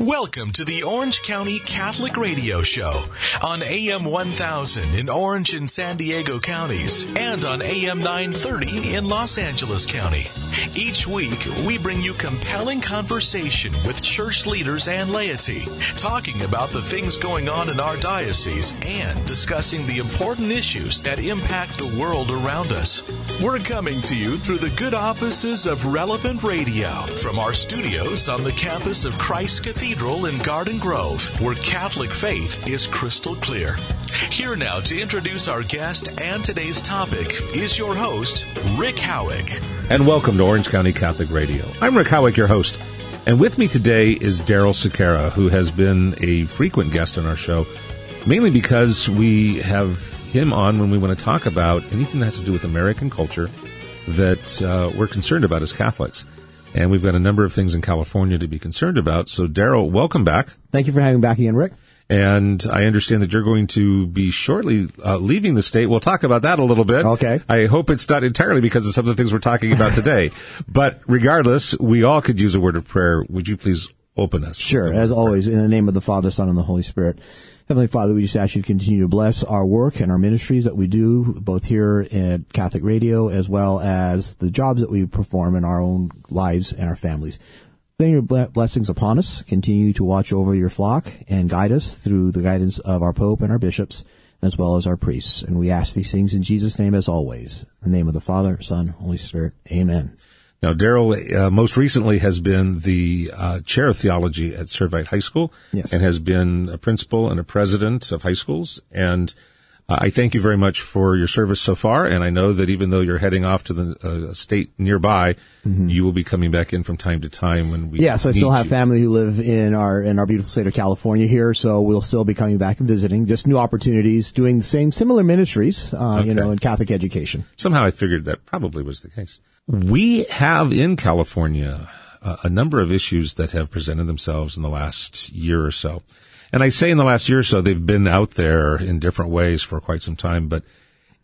Welcome to the Orange County Catholic Radio Show on AM 1000 in Orange and San Diego counties and on AM 930 in Los Angeles County. Each week, we bring you compelling conversation with church leaders and laity, talking about the things going on in our diocese and discussing the important issues that impact the world around us. We're coming to you through the good offices of Relevant Radio from our studios on the campus of Christ Cathedral in Garden Grove, where Catholic faith is crystal clear. Here now to introduce our guest and today's topic is your host, Rick Howick. And welcome to Orange County Catholic Radio. I'm Rick Howick, your host. And with me today is Daryl Sequeira, who has been a frequent guest on our show, mainly because we have him on when we want to talk about anything that has to do with American culture that uh, we're concerned about as Catholics. And we've got a number of things in California to be concerned about. So, Daryl, welcome back. Thank you for having me back again, Rick. And I understand that you're going to be shortly uh, leaving the state. We'll talk about that a little bit. Okay. I hope it's not entirely because of some of the things we're talking about today. but regardless, we all could use a word of prayer. Would you please open us? Sure. As always, in the name of the Father, Son, and the Holy Spirit. Heavenly Father, we just ask you to continue to bless our work and our ministries that we do, both here at Catholic Radio, as well as the jobs that we perform in our own lives and our families. Bring your blessings upon us. Continue to watch over your flock and guide us through the guidance of our Pope and our bishops, as well as our priests. And we ask these things in Jesus' name as always. In the name of the Father, Son, Holy Spirit. Amen. Now, Daryl uh, most recently has been the uh, chair of theology at Servite High School, yes. and has been a principal and a president of high schools. And uh, I thank you very much for your service so far. And I know that even though you're heading off to the uh, state nearby, mm-hmm. you will be coming back in from time to time when we. Yes, I still have you. family who live in our in our beautiful state of California here, so we'll still be coming back and visiting. Just new opportunities, doing the same similar ministries, uh, okay. you know, in Catholic education. Somehow I figured that probably was the case. We have in California uh, a number of issues that have presented themselves in the last year or so. And I say in the last year or so, they've been out there in different ways for quite some time, but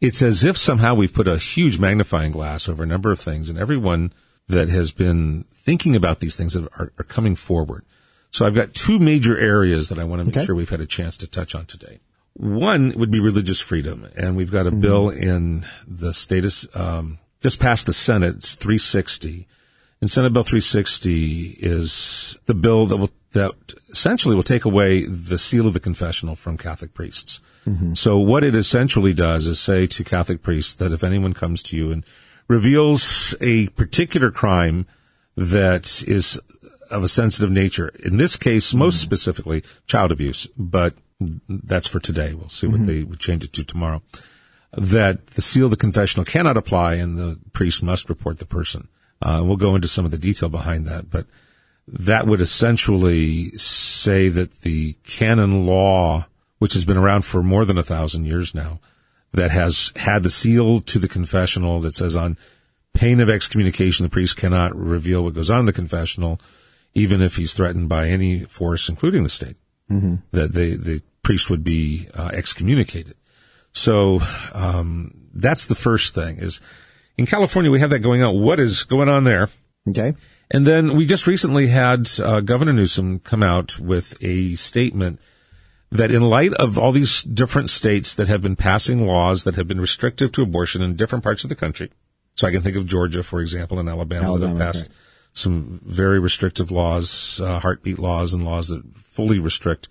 it's as if somehow we've put a huge magnifying glass over a number of things and everyone that has been thinking about these things are, are coming forward. So I've got two major areas that I want to make okay. sure we've had a chance to touch on today. One would be religious freedom, and we've got a mm-hmm. bill in the status um, just passed the Senate. It's 360. And Senate Bill 360 is the bill that will that essentially will take away the seal of the confessional from Catholic priests. Mm-hmm. So what it essentially does is say to Catholic priests that if anyone comes to you and reveals a particular crime that is of a sensitive nature, in this case, most mm-hmm. specifically child abuse, but that's for today. We'll see what mm-hmm. they would change it to tomorrow that the seal of the confessional cannot apply and the priest must report the person. Uh, we'll go into some of the detail behind that, but that would essentially say that the canon law, which has been around for more than a thousand years now, that has had the seal to the confessional that says on pain of excommunication, the priest cannot reveal what goes on in the confessional, even if he's threatened by any force, including the state, mm-hmm. that the, the priest would be uh, excommunicated. So um, that's the first thing. Is in California we have that going on. What is going on there? Okay. And then we just recently had uh, Governor Newsom come out with a statement that in light of all these different states that have been passing laws that have been restrictive to abortion in different parts of the country. So I can think of Georgia, for example, and Alabama, Alabama that have passed right. some very restrictive laws, uh, heartbeat laws and laws that fully restrict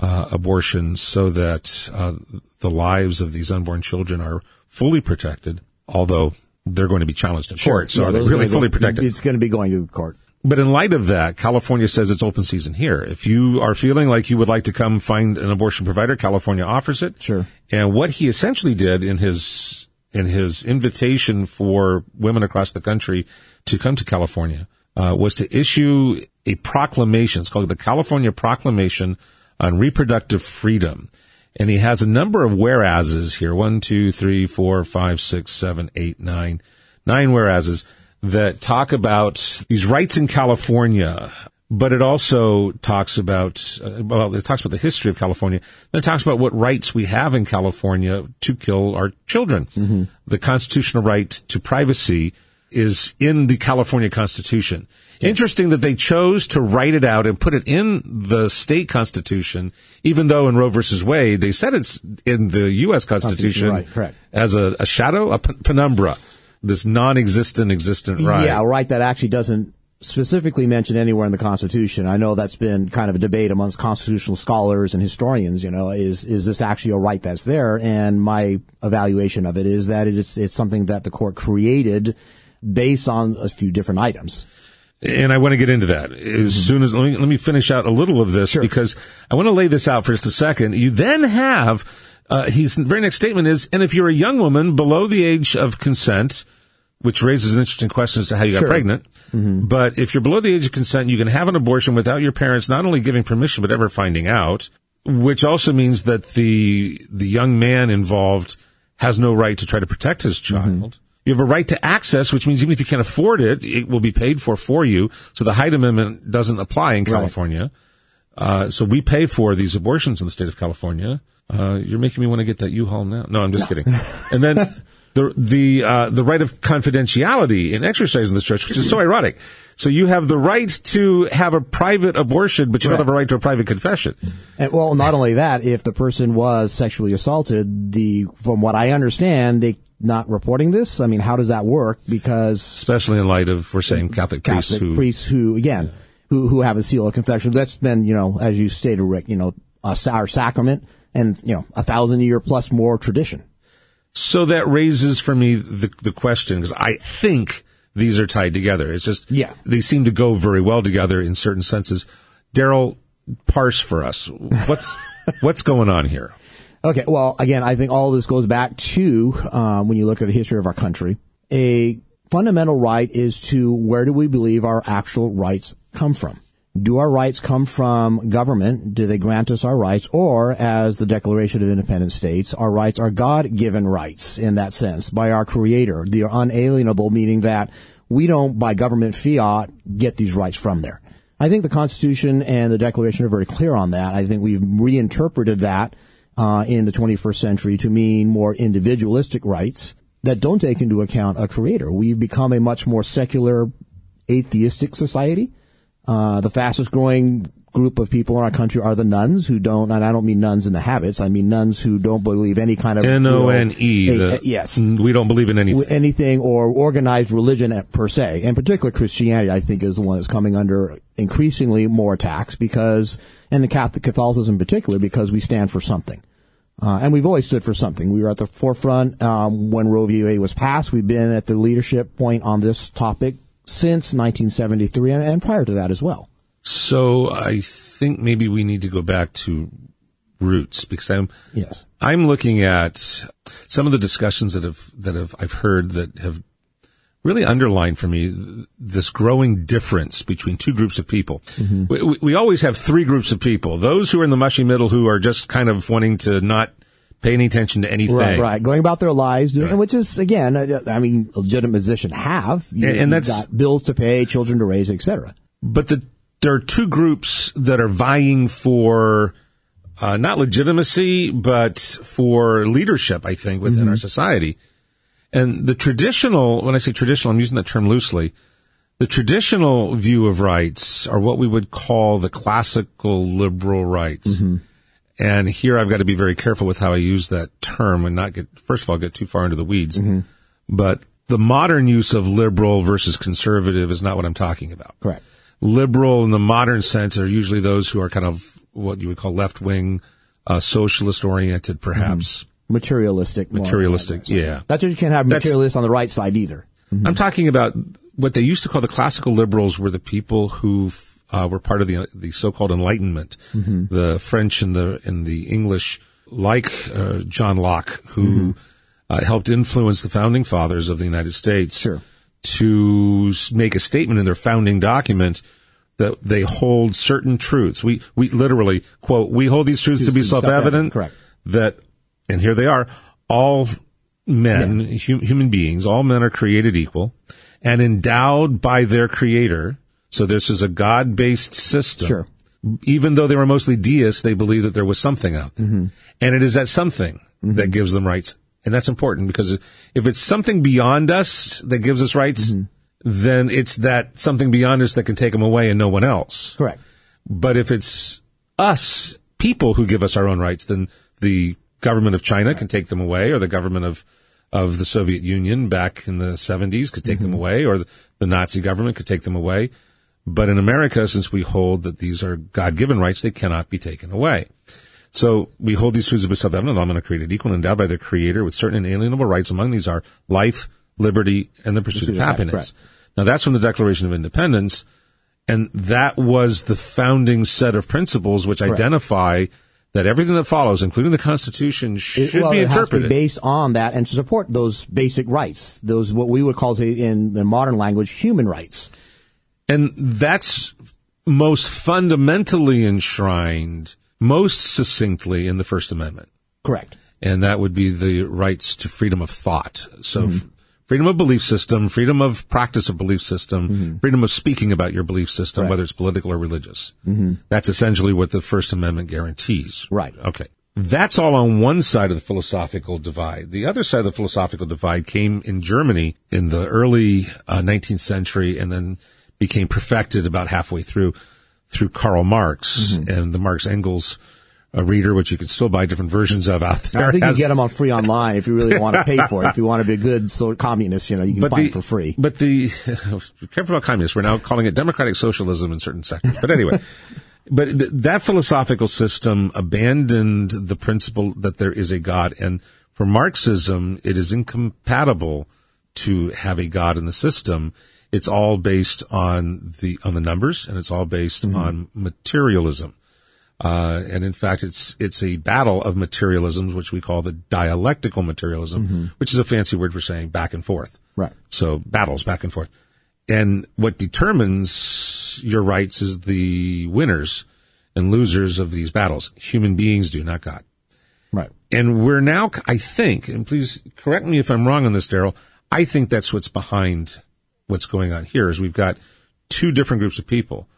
uh, abortions so that uh, the lives of these unborn children are fully protected, although they're going to be challenged in sure. court. So yeah, are they really fully protected? It's going to be going to the court. But in light of that, California says it's open season here. If you are feeling like you would like to come find an abortion provider, California offers it. Sure. And what he essentially did in his in his invitation for women across the country to come to California uh, was to issue a proclamation. It's called the California Proclamation on reproductive freedom. And he has a number of whereases here. One, two, three, four, five, six, seven, eight, nine, nine whereases that talk about these rights in California. But it also talks about, uh, well, it talks about the history of California. Then it talks about what rights we have in California to kill our children. Mm-hmm. The constitutional right to privacy is in the California Constitution. Interesting that they chose to write it out and put it in the state constitution, even though in Roe versus Wade they said it's in the U.S. Constitution, right, correct. as a, a shadow, a penumbra, this non-existent existent right. Yeah, right. That actually doesn't specifically mentioned anywhere in the Constitution. I know that's been kind of a debate amongst constitutional scholars and historians. You know, is is this actually a right that's there? And my evaluation of it is that it is it's something that the court created based on a few different items. And I want to get into that as mm-hmm. soon as let me let me finish out a little of this sure. because I want to lay this out for just a second. You then have uh, his very next statement is, and if you're a young woman below the age of consent, which raises an interesting question as to how you got pregnant. Mm-hmm. But if you're below the age of consent, you can have an abortion without your parents not only giving permission but ever finding out. Which also means that the the young man involved has no right to try to protect his child. Mm-hmm. You have a right to access, which means even if you can't afford it, it will be paid for for you. So the Hyde Amendment doesn't apply in California. Right. Uh, so we pay for these abortions in the state of California. Uh, you're making me want to get that U-Haul now. No, I'm just kidding. And then the the uh, the right of confidentiality in exercising this church, which is so ironic. So you have the right to have a private abortion, but you right. don't have a right to a private confession. And well, not only that, if the person was sexually assaulted, the from what I understand, they not reporting this. I mean, how does that work? Because especially in light of we're saying Catholic, Catholic priests who priests who again who who have a seal of confession. That's been you know as you stated, Rick, you know, a our sacrament and you know a thousand year plus more tradition. So that raises for me the, the question, because I think these are tied together. It's just, yeah. they seem to go very well together in certain senses. Daryl, parse for us. What's, what's going on here? Okay. Well, again, I think all this goes back to, um, when you look at the history of our country, a fundamental right is to where do we believe our actual rights come from? Do our rights come from government? Do they grant us our rights? Or, as the Declaration of Independence states, our rights are God-given rights in that sense by our Creator. They are unalienable, meaning that we don't, by government fiat, get these rights from there. I think the Constitution and the Declaration are very clear on that. I think we've reinterpreted that uh, in the 21st century to mean more individualistic rights that don't take into account a creator. We've become a much more secular, atheistic society uh, the fastest growing group of people in our country are the nuns who don't, and I don't mean nuns in the habits, I mean nuns who don't believe any kind of N O N E. Yes, we don't believe in anything, anything or organized religion per se. In particular, Christianity, I think, is the one that's coming under increasingly more attacks because, and the Catholic Catholicism in particular, because we stand for something. Uh, and we've always stood for something. We were at the forefront um, when Roe v. Wade was passed. We've been at the leadership point on this topic since 1973 and, and prior to that as well. So I think maybe we need to go back to roots because I'm yes I'm looking at some of the discussions that have that have I've heard that have really underlined for me this growing difference between two groups of people. Mm-hmm. We, we, always have three groups of people: those who are in the mushy middle, who are just kind of wanting to not pay any attention to anything. Right, right. Going about their lives, doing, right. which is again, I mean, legitimate position have. You, and, and that's got bills to pay, children to raise, etc. But the, there are two groups that are vying for uh, not legitimacy, but for leadership. I think within mm-hmm. our society, and the traditional. When I say traditional, I'm using that term loosely. The traditional view of rights are what we would call the classical liberal rights. Mm-hmm and here I've got to be very careful with how I use that term and not get, first of all, get too far into the weeds. Mm-hmm. But the modern use of liberal versus conservative is not what I'm talking about. Correct. Liberal in the modern sense are usually those who are kind of what you would call left wing, uh, socialist oriented, perhaps. Mm-hmm. Materialistic. Materialistic, yeah. That's what you can't have materialists on the right side either. Mm-hmm. I'm talking about what they used to call the classical liberals were the people who uh, were part of the the so-called Enlightenment. Mm-hmm. The French and the and the English, like uh, John Locke, who mm-hmm. uh, helped influence the founding fathers of the United States sure. to make a statement in their founding document that they hold certain truths. We we literally quote we hold these truths to be self-evident. Correct. That and here they are. All men, yeah. hum, human beings, all men are created equal and endowed by their creator so this is a God-based system. Sure. Even though they were mostly deists, they believed that there was something out there. Mm-hmm. And it is that something mm-hmm. that gives them rights And that's important because if it's something beyond us that gives us rights, mm-hmm. then it's that something beyond us that can take them away and no one else. Correct. But if it's us, people who give us our own rights, then the government of China right. can take them away or the government of of the Soviet Union back in the 70s could take mm-hmm. them away or the, the Nazi government could take them away. But in America, since we hold that these are God-given rights, they cannot be taken away. So we hold these truths to be self-evident, I'm going to create equal and endowed by their creator with certain inalienable rights. Among these are life, liberty, and the pursuit, pursuit of happiness. Now that's from the Declaration of Independence. And that was the founding set of principles which Correct. identify that everything that follows, including the Constitution, should it, well, be interpreted be based on that and to support those basic rights, those what we would call in the modern language human rights. And that's most fundamentally enshrined most succinctly in the First Amendment. Correct. And that would be the rights to freedom of thought. So mm-hmm. freedom of belief system, freedom of practice of belief system, mm-hmm. freedom of speaking about your belief system, right. whether it's political or religious. Mm-hmm. That's essentially what the First Amendment guarantees. Right. Okay. That's all on one side of the philosophical divide. The other side of the philosophical divide came in Germany in the early uh, 19th century and then became perfected about halfway through through Karl Marx mm-hmm. and the Marx Engels a reader, which you can still buy different versions of out there. I think has, you get them on free online if you really want to pay for it. If you want to be a good sort of communist, you know, you can buy them for free. But the, careful about communists. We're now calling it democratic socialism in certain sectors. But anyway, but th- that philosophical system abandoned the principle that there is a God. And for Marxism, it is incompatible to have a God in the system it's all based on the on the numbers, and it's all based mm-hmm. on materialism. Uh, and in fact, it's it's a battle of materialisms, which we call the dialectical materialism, mm-hmm. which is a fancy word for saying back and forth. Right. So battles back and forth. And what determines your rights is the winners and losers of these battles. Human beings do, not God. Right. And we're now, I think, and please correct me if I'm wrong on this, Daryl. I think that's what's behind what's going on here is we've got two different groups of people.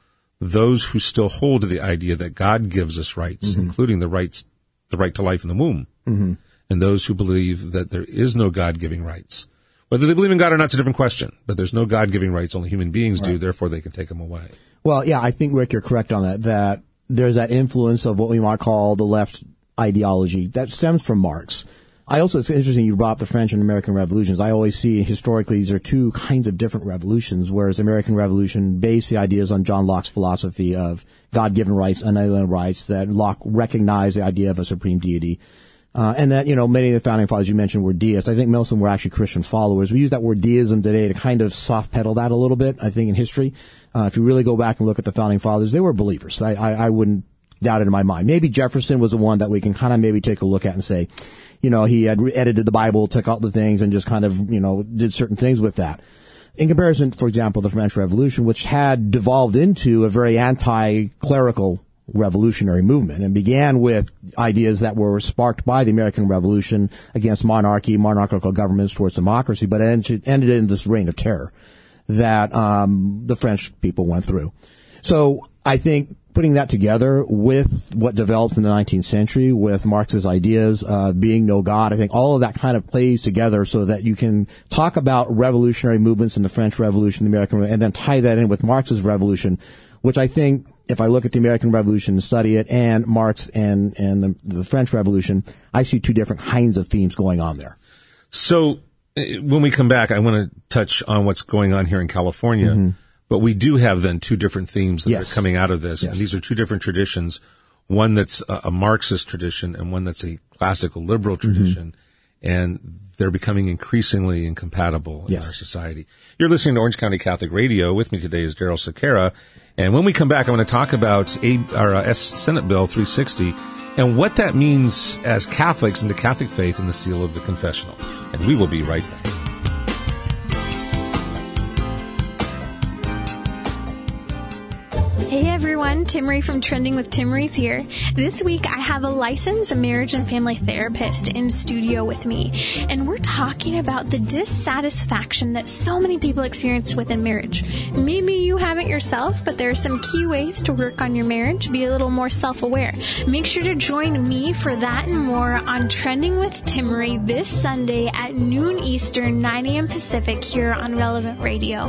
Those who still hold to the idea that God gives us rights, mm-hmm. including the rights, the right to life in the womb. Mm-hmm. And those who believe that there is no God giving rights. Whether they believe in God or not is a different question, but there's no God giving rights. Only human beings right. do. Therefore, they can take them away. Well, yeah, I think, Rick, you're correct on that, that there's that influence of what we might call the left ideology that stems from Marx. I also, it's interesting you brought up the French and American revolutions. I always see historically these are two kinds of different revolutions, whereas American Revolution based the ideas on John Locke's philosophy of God-given rights, unalienable rights, that Locke recognized the idea of a supreme deity. Uh, and that, you know, many of the founding fathers you mentioned were deists. I think most of them were actually Christian followers. We use that word deism today to kind of soft pedal that a little bit, I think, in history. Uh, if you really go back and look at the founding fathers, they were believers. I, I, I wouldn't doubt it in my mind. Maybe Jefferson was the one that we can kind of maybe take a look at and say, you know, he had edited the Bible, took out the things, and just kind of, you know, did certain things with that. In comparison, for example, the French Revolution, which had devolved into a very anti-clerical revolutionary movement and began with ideas that were sparked by the American Revolution against monarchy, monarchical governments towards democracy, but ended in this reign of terror that um, the French people went through. So I think putting that together with what develops in the 19th century with Marx's ideas, uh, being no God, I think all of that kind of plays together so that you can talk about revolutionary movements in the French Revolution, the American, and then tie that in with Marx's revolution, which I think if I look at the American Revolution and study it and Marx and, and the, the French Revolution, I see two different kinds of themes going on there. So eh, when we come back, I want to touch on what's going on here in California. Mm-hmm but we do have then two different themes that yes. are coming out of this. Yes. And these are two different traditions. One that's a, a, Marxist tradition and one that's a classical liberal mm-hmm. tradition. Mm-hmm. And they're becoming increasingly incompatible in yes. our society. You're listening to Orange County Catholic Radio. With me today is Daryl Sequeira. And when we come back, I'm going to talk about a, our, uh, S Senate Bill 360 and what that means as Catholics in the Catholic faith and the seal of the confessional. And we will be right back. Everyone, Timmerie from Trending with Timmerie's here. This week I have a licensed marriage and family therapist in studio with me, and we're talking about the dissatisfaction that so many people experience within marriage. Maybe you haven't yourself, but there are some key ways to work on your marriage, be a little more self-aware. Make sure to join me for that and more on Trending with Timmerie this Sunday at noon Eastern, 9 a.m. Pacific here on Relevant Radio.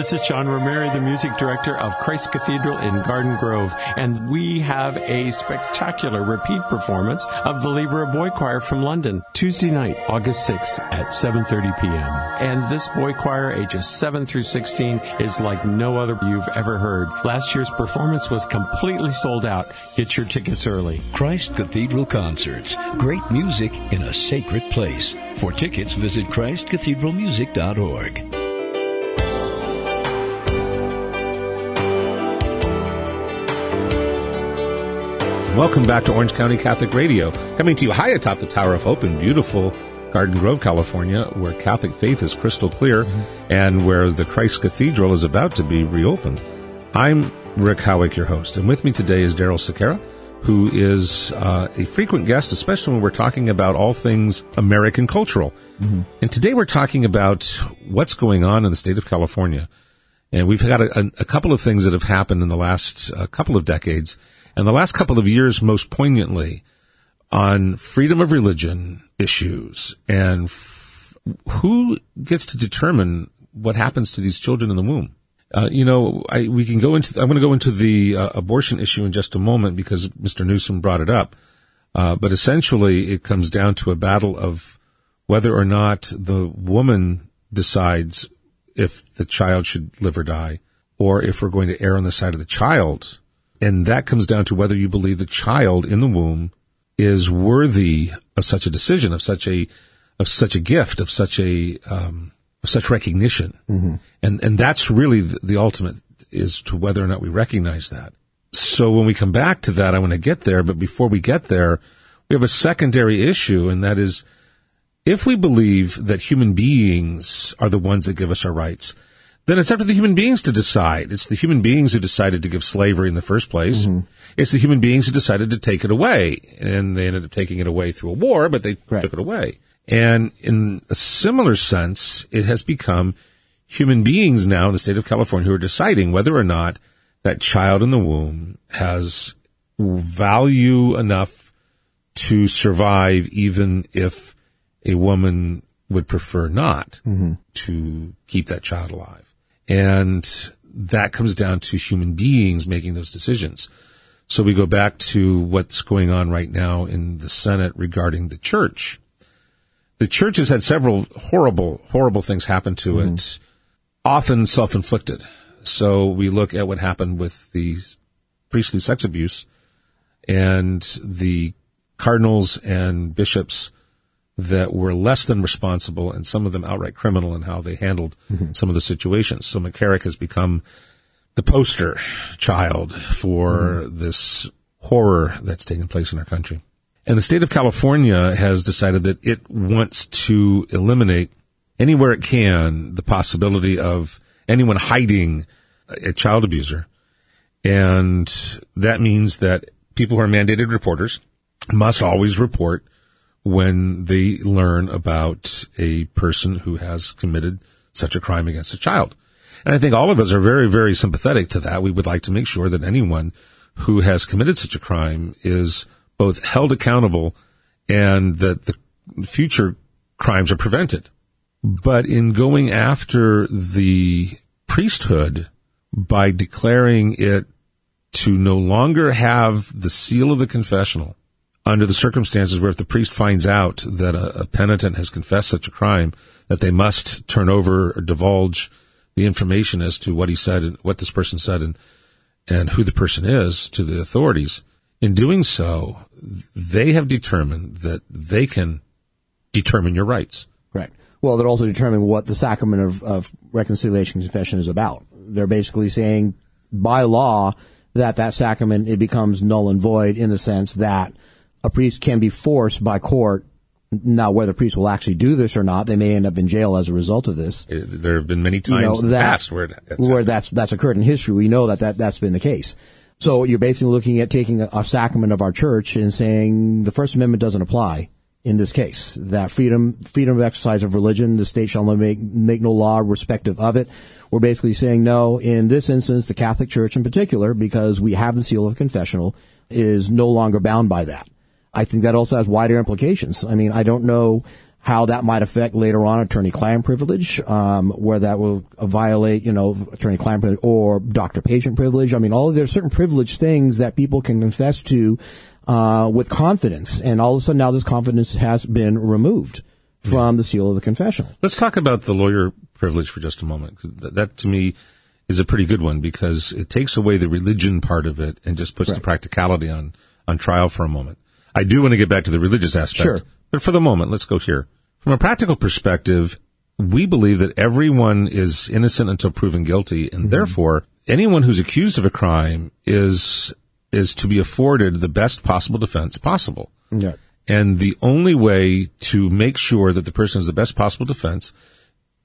This is John Romeri, the music director of Christ Cathedral in Garden Grove, and we have a spectacular repeat performance of the Libera Boy Choir from London, Tuesday night, August 6th at 7.30 p.m. And this boy choir, ages 7 through 16, is like no other you've ever heard. Last year's performance was completely sold out. Get your tickets early. Christ Cathedral Concerts. Great music in a sacred place. For tickets, visit christcathedralmusic.org. Welcome back to Orange County Catholic Radio, coming to you high atop the Tower of Hope in beautiful Garden Grove, California, where Catholic faith is crystal clear mm-hmm. and where the Christ Cathedral is about to be reopened. I'm Rick Howick, your host, and with me today is Daryl Sequeira, who is uh, a frequent guest, especially when we're talking about all things American cultural. Mm-hmm. And today we're talking about what's going on in the state of California. And we've got a, a couple of things that have happened in the last uh, couple of decades and the last couple of years most poignantly on freedom of religion issues and f- who gets to determine what happens to these children in the womb. Uh, you know, I, we can go into, I'm going to go into the uh, abortion issue in just a moment because Mr. Newsom brought it up. Uh, but essentially it comes down to a battle of whether or not the woman decides if the child should live or die or if we're going to err on the side of the child and that comes down to whether you believe the child in the womb is worthy of such a decision, of such a, of such a gift, of such a, um, of such recognition. Mm-hmm. And, and that's really the, the ultimate is to whether or not we recognize that. So when we come back to that, I want to get there. But before we get there, we have a secondary issue, and that is if we believe that human beings are the ones that give us our rights, then it's up to the human beings to decide. It's the human beings who decided to give slavery in the first place. Mm-hmm. It's the human beings who decided to take it away. And they ended up taking it away through a war, but they right. took it away. And in a similar sense, it has become human beings now in the state of California who are deciding whether or not that child in the womb has value enough to survive even if a woman would prefer not mm-hmm. to keep that child alive. And that comes down to human beings making those decisions. So we go back to what's going on right now in the Senate regarding the church. The church has had several horrible, horrible things happen to mm-hmm. it, often self-inflicted. So we look at what happened with the priestly sex abuse and the cardinals and bishops that were less than responsible and some of them outright criminal in how they handled mm-hmm. some of the situations. So McCarrick has become the poster child for mm-hmm. this horror that's taken place in our country. And the state of California has decided that it wants to eliminate anywhere it can the possibility of anyone hiding a child abuser. And that means that people who are mandated reporters must always report when they learn about a person who has committed such a crime against a child. And I think all of us are very, very sympathetic to that. We would like to make sure that anyone who has committed such a crime is both held accountable and that the future crimes are prevented. But in going after the priesthood by declaring it to no longer have the seal of the confessional under the circumstances where if the priest finds out that a, a, penitent has confessed such a crime, that they must turn over or divulge the information as to what he said and what this person said and, and who the person is to the authorities. In doing so, they have determined that they can determine your rights. Right. Well, they're also determining what the sacrament of, of reconciliation confession is about. They're basically saying by law that that sacrament, it becomes null and void in the sense that a priest can be forced by court Now, whether priests will actually do this or not, they may end up in jail as a result of this. There have been many times know, in the past where, that's where happened. that's that's occurred in history. We know that, that that's been the case. So you're basically looking at taking a, a sacrament of our church and saying the First Amendment doesn't apply in this case. That freedom freedom of exercise of religion, the state shall make make no law respective of it. We're basically saying no. In this instance, the Catholic Church in particular, because we have the seal of the confessional, is no longer bound by that. I think that also has wider implications. I mean, I don't know how that might affect later on attorney-client privilege, um, where that will violate, you know, attorney-client privilege or doctor-patient privilege. I mean, all of there's certain privileged things that people can confess to uh, with confidence, and all of a sudden now this confidence has been removed from the seal of the confessional. Let's talk about the lawyer privilege for just a moment. th- That to me is a pretty good one because it takes away the religion part of it and just puts the practicality on, on trial for a moment. I do want to get back to the religious aspect. Sure. But for the moment, let's go here. From a practical perspective, we believe that everyone is innocent until proven guilty, and mm-hmm. therefore anyone who's accused of a crime is is to be afforded the best possible defense possible. Yeah. And the only way to make sure that the person has the best possible defense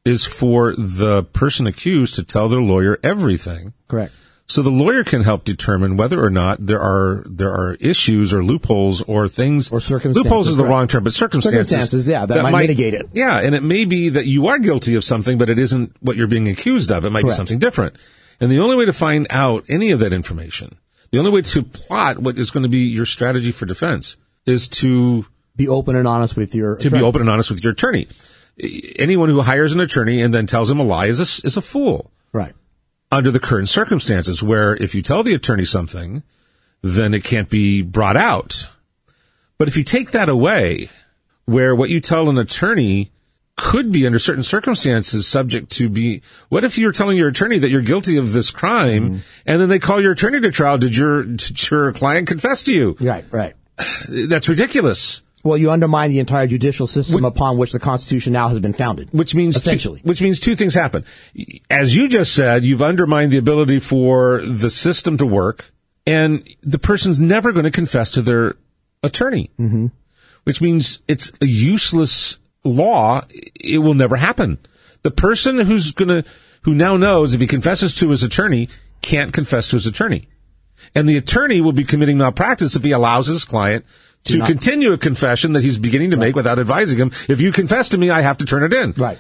is for the person accused to tell their lawyer everything. Correct. So the lawyer can help determine whether or not there are there are issues or loopholes or things Or circumstances, Loopholes is the right. wrong term, but circumstances. Circumstances, yeah, that might mitigate it. Yeah, and it may be that you are guilty of something, but it isn't what you're being accused of. It might be something different. And the only way to find out any of that information, the only way to plot what is going to be your strategy for defense, is to Be open and honest with your to be open and honest with your attorney. Anyone who hires an attorney and then tells him a lie is a, is a fool Right. Under the current circumstances where if you tell the attorney something, then it can't be brought out. But if you take that away, where what you tell an attorney could be under certain circumstances subject to be, what if you're telling your attorney that you're guilty of this crime mm-hmm. and then they call your attorney to trial? Did your, did your client confess to you? Right. Right. That's ridiculous. Well, you undermine the entire judicial system upon which the Constitution now has been founded. Which means Essentially. two, which means two things happen. As you just said, you've undermined the ability for the system to work, and the person's never going to confess to their attorney. Mm-hmm. Which means it's a useless law. It will never happen. The person who's going to who now knows if he confesses to his attorney can't confess to his attorney, and the attorney will be committing malpractice if he allows his client. To not- continue a confession that he's beginning to make without advising him. If you confess to me, I have to turn it in Right.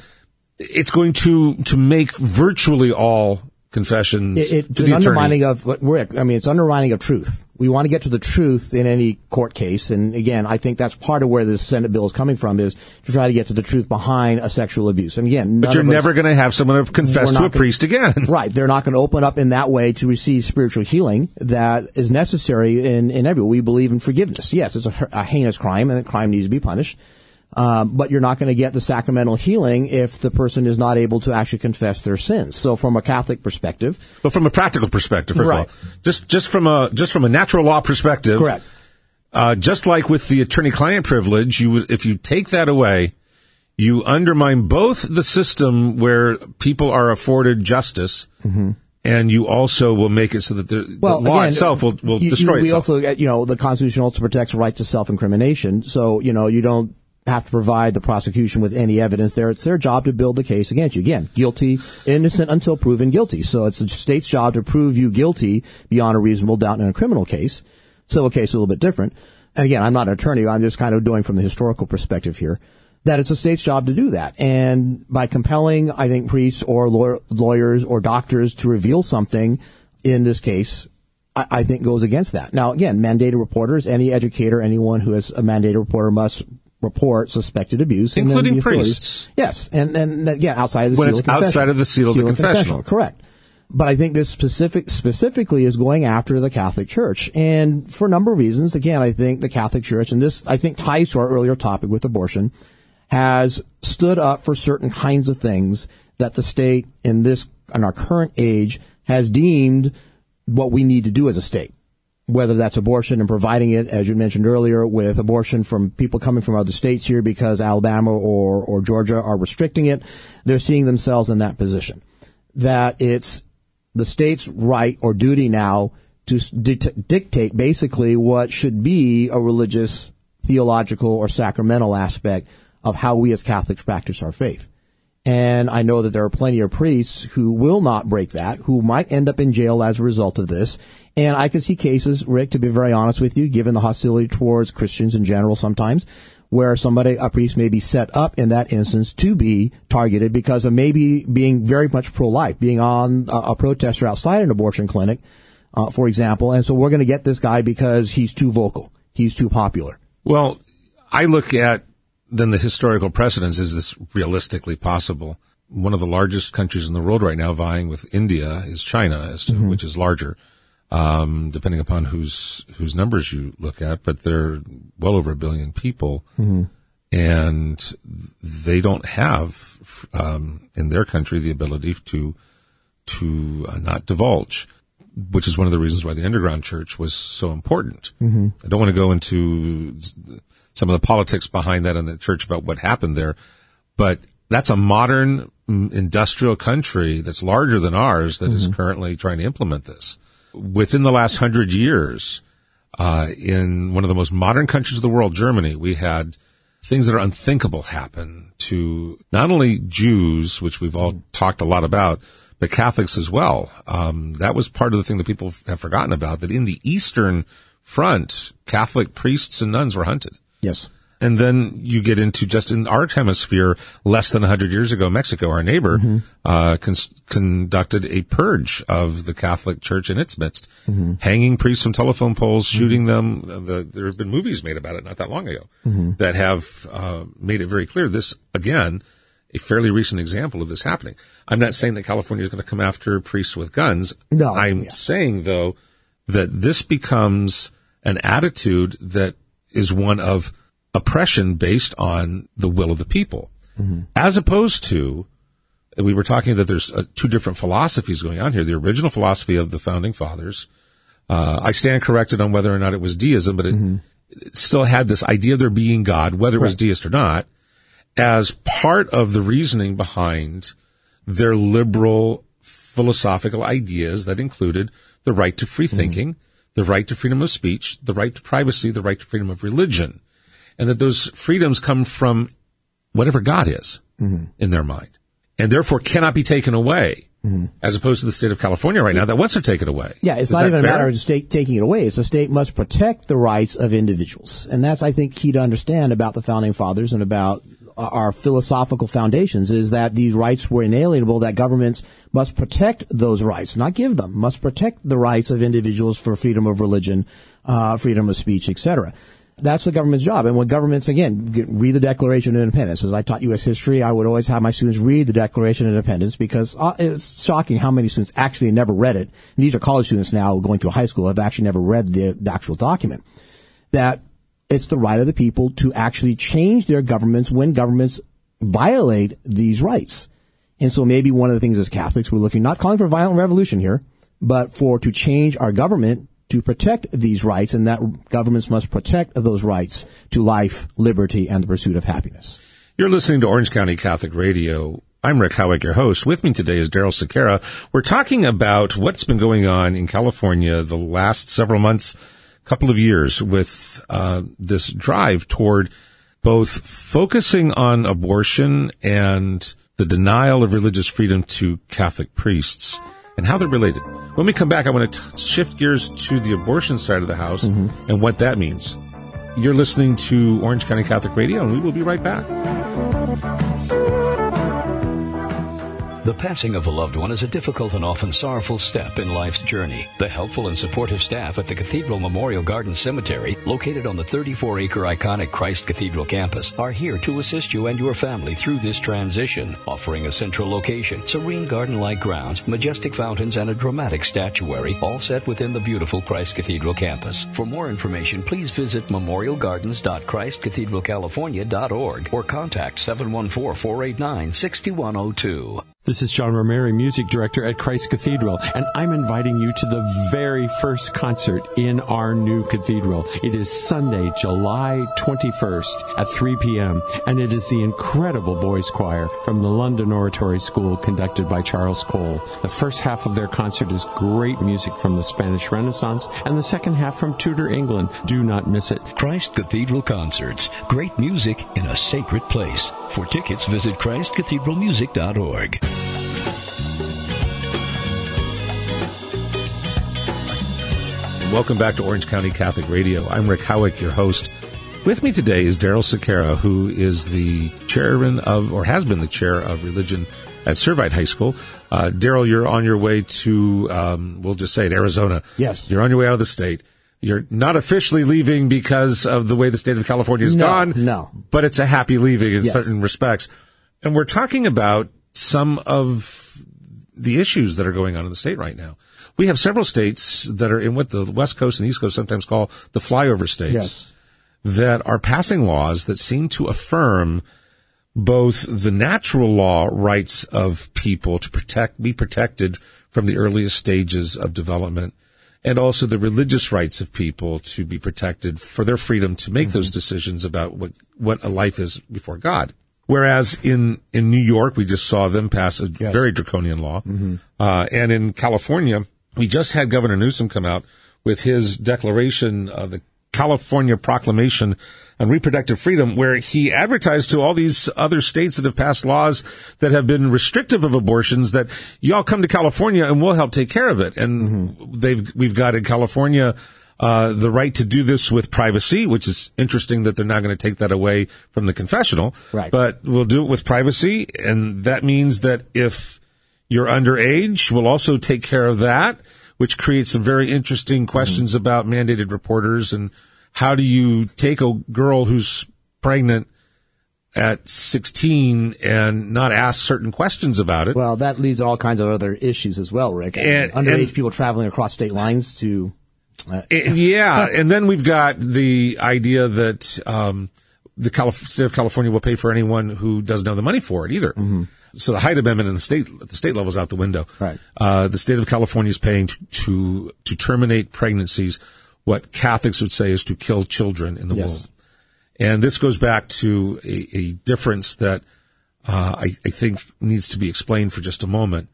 it's going to to make virtually all confessions It, it's to the attorney. undermining of what Rick. I mean, it's undermining of truth. We want to get to the truth in any court case, and again, I think that's part of where this Senate bill is coming from is to try to get to the truth behind a sexual abuse. And again, but you're never going to have someone confess to a gonna- priest again. Right. They're not going to open up in that way to receive spiritual healing that is necessary in, in every. We believe in forgiveness. Yes, it's a, a heinous crime and the crime needs to be punished. Um, but you're not going to get the sacramental healing if the person is not able to actually confess their sins. So from a Catholic perspective, But from a practical perspective, first Right. of all, just just from a just from a natural law perspective, correct. Uh, just like with the attorney-client privilege, you if you take that away, you undermine both the system where people are afforded justice, and you also will make it so that the, Mm-hmm. Well, the law again, itself will, will you- destroy you, we itself. also, get, you know, the Constitution also protects right to self-incrimination. So, you know, you don't have to provide the prosecution with any evidence there. It's their job to build the case against you. Again, guilty, innocent until proven guilty. So it's the state's job to prove you guilty beyond a reasonable doubt in a criminal case. Civil case is a little bit different. And again, I'm not an attorney. I'm just kind of doing from the historical perspective here that it's the state's job to do that. And by compelling, I think, priests or law- lawyers or doctors to reveal something in this case, I, I think goes against that. Now, again, mandated reporters, any educator, anyone who is a mandated reporter must report suspected abuse, and Including the priests. Yes, and then again, outside of the When seal it's of outside of the seal of the confessional. correct. But I think this specific specifically is going after the Catholic Church, and for a number of reasons. Again, I think the Catholic Church, and this I think ties to our earlier topic with abortion, has stood up for certain kinds of things that the state in this in our current age has deemed what we need to do as a state. Whether that's abortion and providing it, as you mentioned earlier, with abortion from people coming from other states here because Alabama or, or Georgia are restricting it, they're seeing themselves in that position. That it's the state's right or duty now to dictate basically what should be a religious theological or sacramental aspect of how we as Catholics practice our faith. And I know that there are plenty of priests who will not break that, who might end up in jail as a result of this. And I can see cases, Rick, to be very honest with you, given the hostility towards Christians in general sometimes, where somebody, a priest may be set up in that instance to be targeted because of maybe being very much pro-life, being on a, a protester outside an abortion clinic, uh, for example. And so we're going to get this guy because he's too vocal. He's too popular. Well, I look at then the historical precedence. Is this realistically possible? One of the largest countries in the world right now, vying with India, is China, as to Mm-hmm. which is larger, um, depending upon whose whose numbers you look at. But they're well over a billion people, Mm-hmm. and they don't have um, in their country the ability to to uh, not divulge which is one of the reasons why the underground church was so important. Mm-hmm. I don't want to go into some of the politics behind that in the church about what happened there, but that's a modern mm, industrial country that's larger than ours that is currently trying to implement this. Within the last hundred years, uh, in one of the most modern countries of the world, Germany, we had things that are unthinkable happen to not only Jews, which we've all talked a lot about, but Catholics as well. Um, that was part of the thing that people have forgotten about, that in the Eastern Front, Catholic priests and nuns were hunted. Yes. And then you get into just in our hemisphere, less than 100 years ago, Mexico, our neighbor, mm-hmm. uh, cons- conducted a purge of the Catholic Church in its midst, mm-hmm. hanging priests from telephone poles, mm-hmm. shooting them. Uh, the, there have been movies made about it not that long ago that have uh, made it very clear. This, again, a fairly recent example of this happening. I'm not saying that California is going to come after priests with guns. No, I'm yeah. saying, though, that this becomes an attitude that is one of oppression based on the will of the people, as opposed to we were talking that there's uh, two different philosophies going on here. The original philosophy of the founding fathers. Uh, I stand corrected on whether or not it was deism, but it, it still had this idea of there being God, whether it was deist or not, as part of the reasoning behind their liberal philosophical ideas that included the right to free thinking, the right to freedom of speech, the right to privacy, the right to freedom of religion, and that those freedoms come from whatever God is mm-hmm. in their mind, and therefore cannot be taken away, mm-hmm. as opposed to the state of California right now that wants to take it away. Yeah, it's Is not even fair? a matter of the state taking it away. It's the state must protect the rights of individuals. And that's, I think, key to understand about the founding fathers and about our philosophical foundations is that these rights were inalienable, that governments must protect those rights, not give them, must protect the rights of individuals for freedom of religion, uh, freedom of speech, etc. That's the government's job. And when governments, again, read the Declaration of Independence. As I taught U.S. history, I would always have my students read the Declaration of Independence because uh, it's shocking how many students actually never read it. And these are college students now going through high school have actually never read the, the actual document. That it's the right of the people to actually change their governments when governments violate these rights. And so maybe one of the things as Catholics we're looking, not calling for violent revolution here, but for to change our government to protect these rights and that governments must protect those rights to life, liberty, and the pursuit of happiness. You're listening to Orange County Catholic Radio. I'm Rick Howick, your host. With me today is Daryl Sequeira. We're talking about what's been going on in California the last several months, couple of years with uh, this drive toward both focusing on abortion and the denial of religious freedom to Catholic priests and how they're related. When we come back, I want to t- shift gears to the abortion side of the house and what that means. You're listening to Orange County Catholic Radio, and we will be right back. The passing of a loved one is a difficult and often sorrowful step in life's journey. The helpful and supportive staff at the Cathedral Memorial Garden Cemetery, located on the 34 acre iconic Christ Cathedral campus, are here to assist you and your family through this transition, offering a central location, serene garden like grounds, majestic fountains, and a dramatic statuary, all set within the beautiful Christ Cathedral campus. For more information, please visit memorialgardens.christcathedralcalifornia.org or contact 714 489 6102. This is John Romeri, music director at Christ Cathedral, and I'm inviting you to the very first concert in our new cathedral. It is Sunday, July 21st at 3 p.m., and it is the incredible boys choir from the London Oratory School conducted by Charles Cole. The first half of their concert is great music from the Spanish Renaissance, and the second half from Tudor England. Do not miss it. Christ Cathedral Concerts. Great music in a sacred place. For tickets, visit ChristCathedralMusic.org. Welcome back to Orange County Catholic Radio. I'm Rick Howick, your host. With me today is Daryl Sequeira, who is the chairman of, or has been the chair of religion at Servite High School. Uh, Daryl, you're on your way to, um, we'll just say it, Arizona. Yes. You're on your way out of the state. You're not officially leaving because of the way the state of California has No, gone. no. But it's a happy leaving in Yes. certain respects. And we're talking about some of the issues that are going on in the state right now. We have several states that are in what the West Coast and East Coast sometimes call the flyover states Yes. that are passing laws that seem to affirm both the natural law rights of people to protect, be protected from the earliest stages of development and also the religious rights of people to be protected for their freedom to make those decisions about what, what a life is before God. Whereas in, in New York, we just saw them pass a very draconian law. Uh, and in California, we just had Governor Newsom come out with his declaration, uh, the California Proclamation on Reproductive Freedom, where he advertised to all these other states that have passed laws that have been restrictive of abortions that y'all come to California and we'll help take care of it. And they've, we've got in California, uh, the right to do this with privacy, which is interesting that they're not going to take that away from the confessional. Right. But we'll do it with privacy. And that means that if you're underage, we'll also take care of that, which creates some very interesting questions mm-hmm. about mandated reporters and how do you take a girl who's pregnant at 16 and not ask certain questions about it. Well, that leads to all kinds of other issues as well, Rick. I mean, And- underage and- people traveling across state lines to. And- yeah, and then we've got the idea that um, the Calif- state of California will pay for anyone who doesn't have the money for it either. Mm-hmm. So the Hyde Amendment in the state at the state level is out the window. Right. Uh, the state of California is paying to, to to terminate pregnancies. What Catholics would say is to kill children in the Yes. womb. And this goes back to a, a difference that uh, I, I think needs to be explained for just a moment.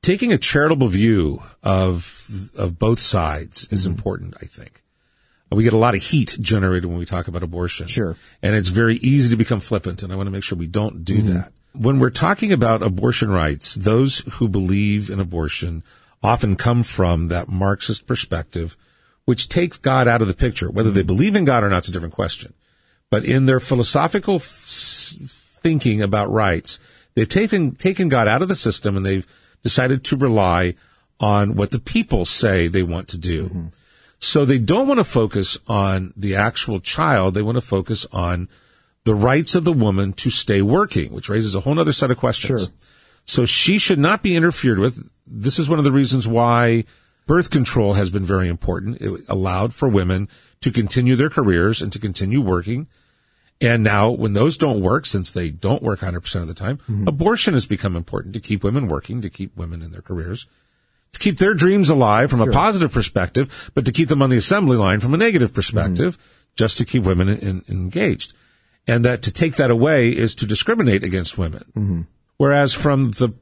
Taking a charitable view of of both sides is Mm-hmm. important. I think we get a lot of heat generated when we talk about abortion. Sure. and it's very easy to become flippant, and I want to make sure we don't do Mm-hmm. that. When we're talking about abortion rights, those who believe in abortion often come from that Marxist perspective, which takes God out of the picture. Whether they believe in God or not is a different question. But in their philosophical f- thinking about rights, they've taken, taken God out of the system and they've decided to rely on what the people say they want to do. Mm-hmm. So they don't want to focus on the actual child. They want to focus on the rights of the woman to stay working, which raises a whole other set of questions. Sure. So she should not be interfered with. This is one of the reasons why birth control has been very important. It allowed for women to continue their careers and to continue working. And now when those don't work, since they don't work 100% of the time, mm-hmm. abortion has become important to keep women working, to keep women in their careers, to keep their dreams alive from a positive perspective, but to keep them on the assembly line from a negative perspective, mm-hmm. just to keep women in, engaged. And that to take that away is to discriminate against women. Mm-hmm. Whereas from the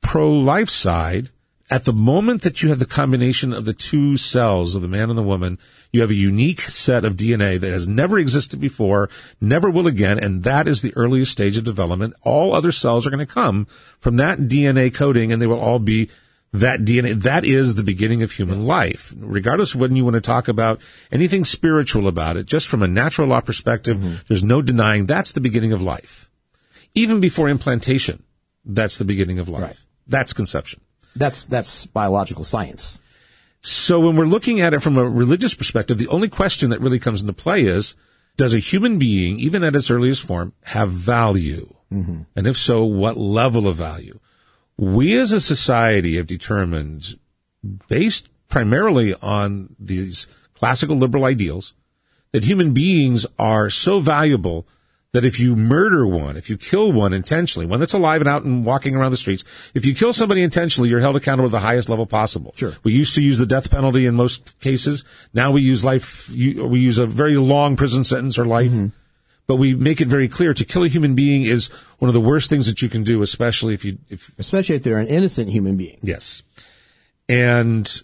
pro-life side, at the moment that you have the combination of the two cells of the man and the woman, you have a unique set of DNA that has never existed before, never will again, and that is the earliest stage of development. All other cells are going to come from that DNA coding and they will all be that DNA. That is the beginning of human life. Regardless of when you want to talk about anything spiritual about it, just from a natural law perspective, mm-hmm. there's no denying that's the beginning of life. Even before implantation, that's the beginning of life. Right. That's conception. That's that's biological science. So when we're looking at it from a religious perspective, the only question that really comes into play is, does a human being, even at its earliest form, have value? Mm-hmm. And if so, what level of value? We as a society have determined, based primarily on these classical liberal ideals, that human beings are so valuable that if you murder one, if you kill one intentionally, one that's alive and out and walking around the streets, if you kill somebody intentionally, you're held accountable at the highest level possible. Sure. We used to use the death penalty in most cases. Now we use life, we use a very long prison sentence or life. Mm-hmm. But we make it very clear to kill a human being is one of the worst things that you can do, especially if you, if, Especially if they're an innocent human being. Yes. And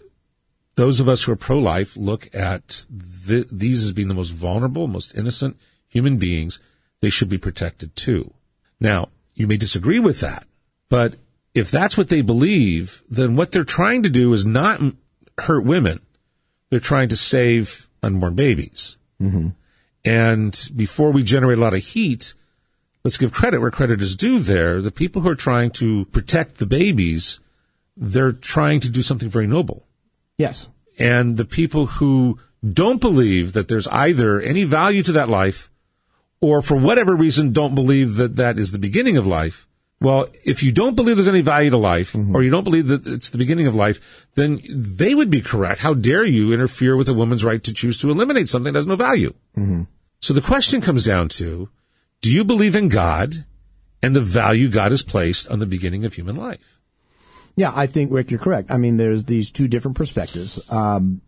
those of us who are pro-life look at th- these as being the most vulnerable, most innocent human beings. They should be protected too. Now, you may disagree with that, but if that's what they believe, then what they're trying to do is not hurt women. They're trying to save unborn babies. Mm-hmm. And before we generate a lot of heat, let's give credit where credit is due there. The people who are trying to protect the babies, they're trying to do something very noble. Yes. And the people who don't believe that there's either any value to that life or for whatever reason don't believe that that is the beginning of life. Well, if you don't believe there's any value to life or you don't believe that it's the beginning of life, then they would be correct. How dare you interfere with a woman's right to choose to eliminate something that has no value? So the question comes down to, do you believe in God and the value God has placed on the beginning of human life? Yeah, I think Rick, you're correct. I mean, there's these two different perspectives. Um,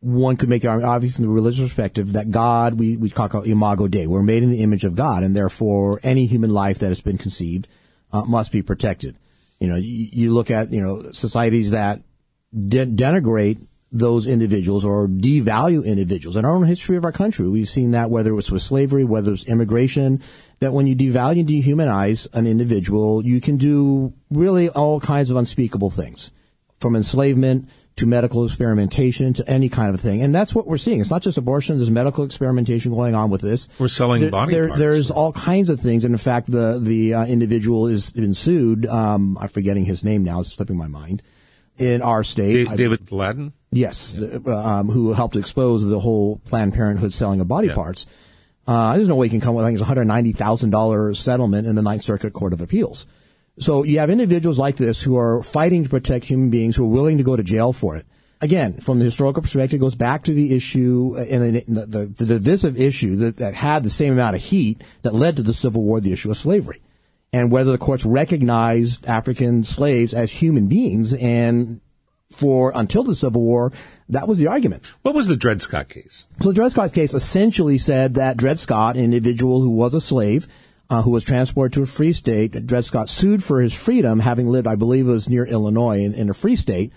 one could make the argument, obviously, from the religious perspective, that God, we we talk about imago Dei, we're made in the image of God, and therefore any human life that has been conceived uh, must be protected. You know, you, you look at you know societies that de- denigrate those individuals or devalue individuals. In our own history of our country, we've seen that whether it was with slavery, whether it's immigration, that when you devalue and dehumanize an individual, you can do really all kinds of unspeakable things, from enslavement to medical experimentation to any kind of thing. And that's what we're seeing. It's not just abortion. There's medical experimentation going on with this. We're selling body parts. There's all kinds of things. And in fact, the, the uh, individual is been sued. Um, I'm forgetting his name now. It's slipping my mind. In our state. I- David Gladden? Yes, the, um, who helped expose the whole Planned Parenthood selling of body Yeah. parts. Uh, there's no way you can come with, I think it's a $190,000 settlement in the Ninth Circuit Court of Appeals. So you have individuals like this who are fighting to protect human beings who are willing to go to jail for it. Again, from the historical perspective, it goes back to the issue uh, and the, the, the divisive issue that, that had the same amount of heat that led to the Civil War, the issue of slavery. And whether the courts recognized African slaves as human beings and for until the Civil War, that was the argument. What was the Dred Scott case? So the Dred Scott case essentially said that Dred Scott, an individual who was a slave, uh, who was transported to a free state, Dred Scott sued for his freedom, having lived, I believe it was near Illinois, in, in a free state.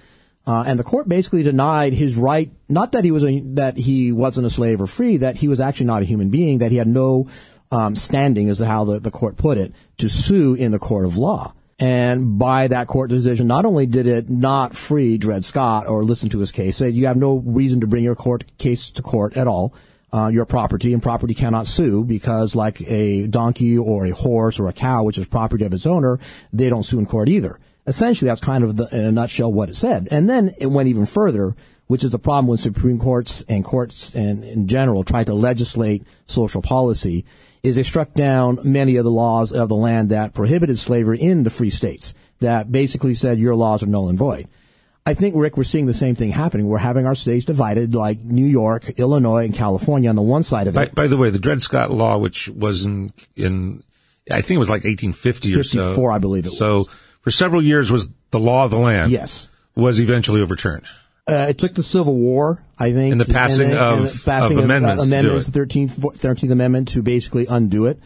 Uh, and the court basically denied his right, not that he was a, that he wasn't a slave or free, that he was actually not a human being, that he had no um, standing, is how the, the court put it, to sue in the court of law. And by that court decision, not only did it not free Dred Scott or listen to his case, you have no reason to bring your court case to court at all. Uh, your property and property cannot sue because like a donkey or a horse or a cow, which is property of its owner, they don't sue in court either. Essentially, that's kind of the, in a nutshell what it said. And then it went even further, which is the problem when Supreme Courts and courts and in general try to legislate social policy is they struck down many of the laws of the land that prohibited slavery in the free states that basically said your laws are null and void. I think, Rick, we're seeing the same thing happening. We're having our states divided like New York, Illinois, and California on the one side of it. by the way, the Dred Scott law, which was in, in I think it was like 1850 or so. 54, I believe it was. so was. for several years was the law of the land. Yes. Was eventually overturned. Uh, it took the Civil War, I think, And the passing of- the passing of amendments amendments, the Thirteenth Thirteenth Amendment to basically undo it,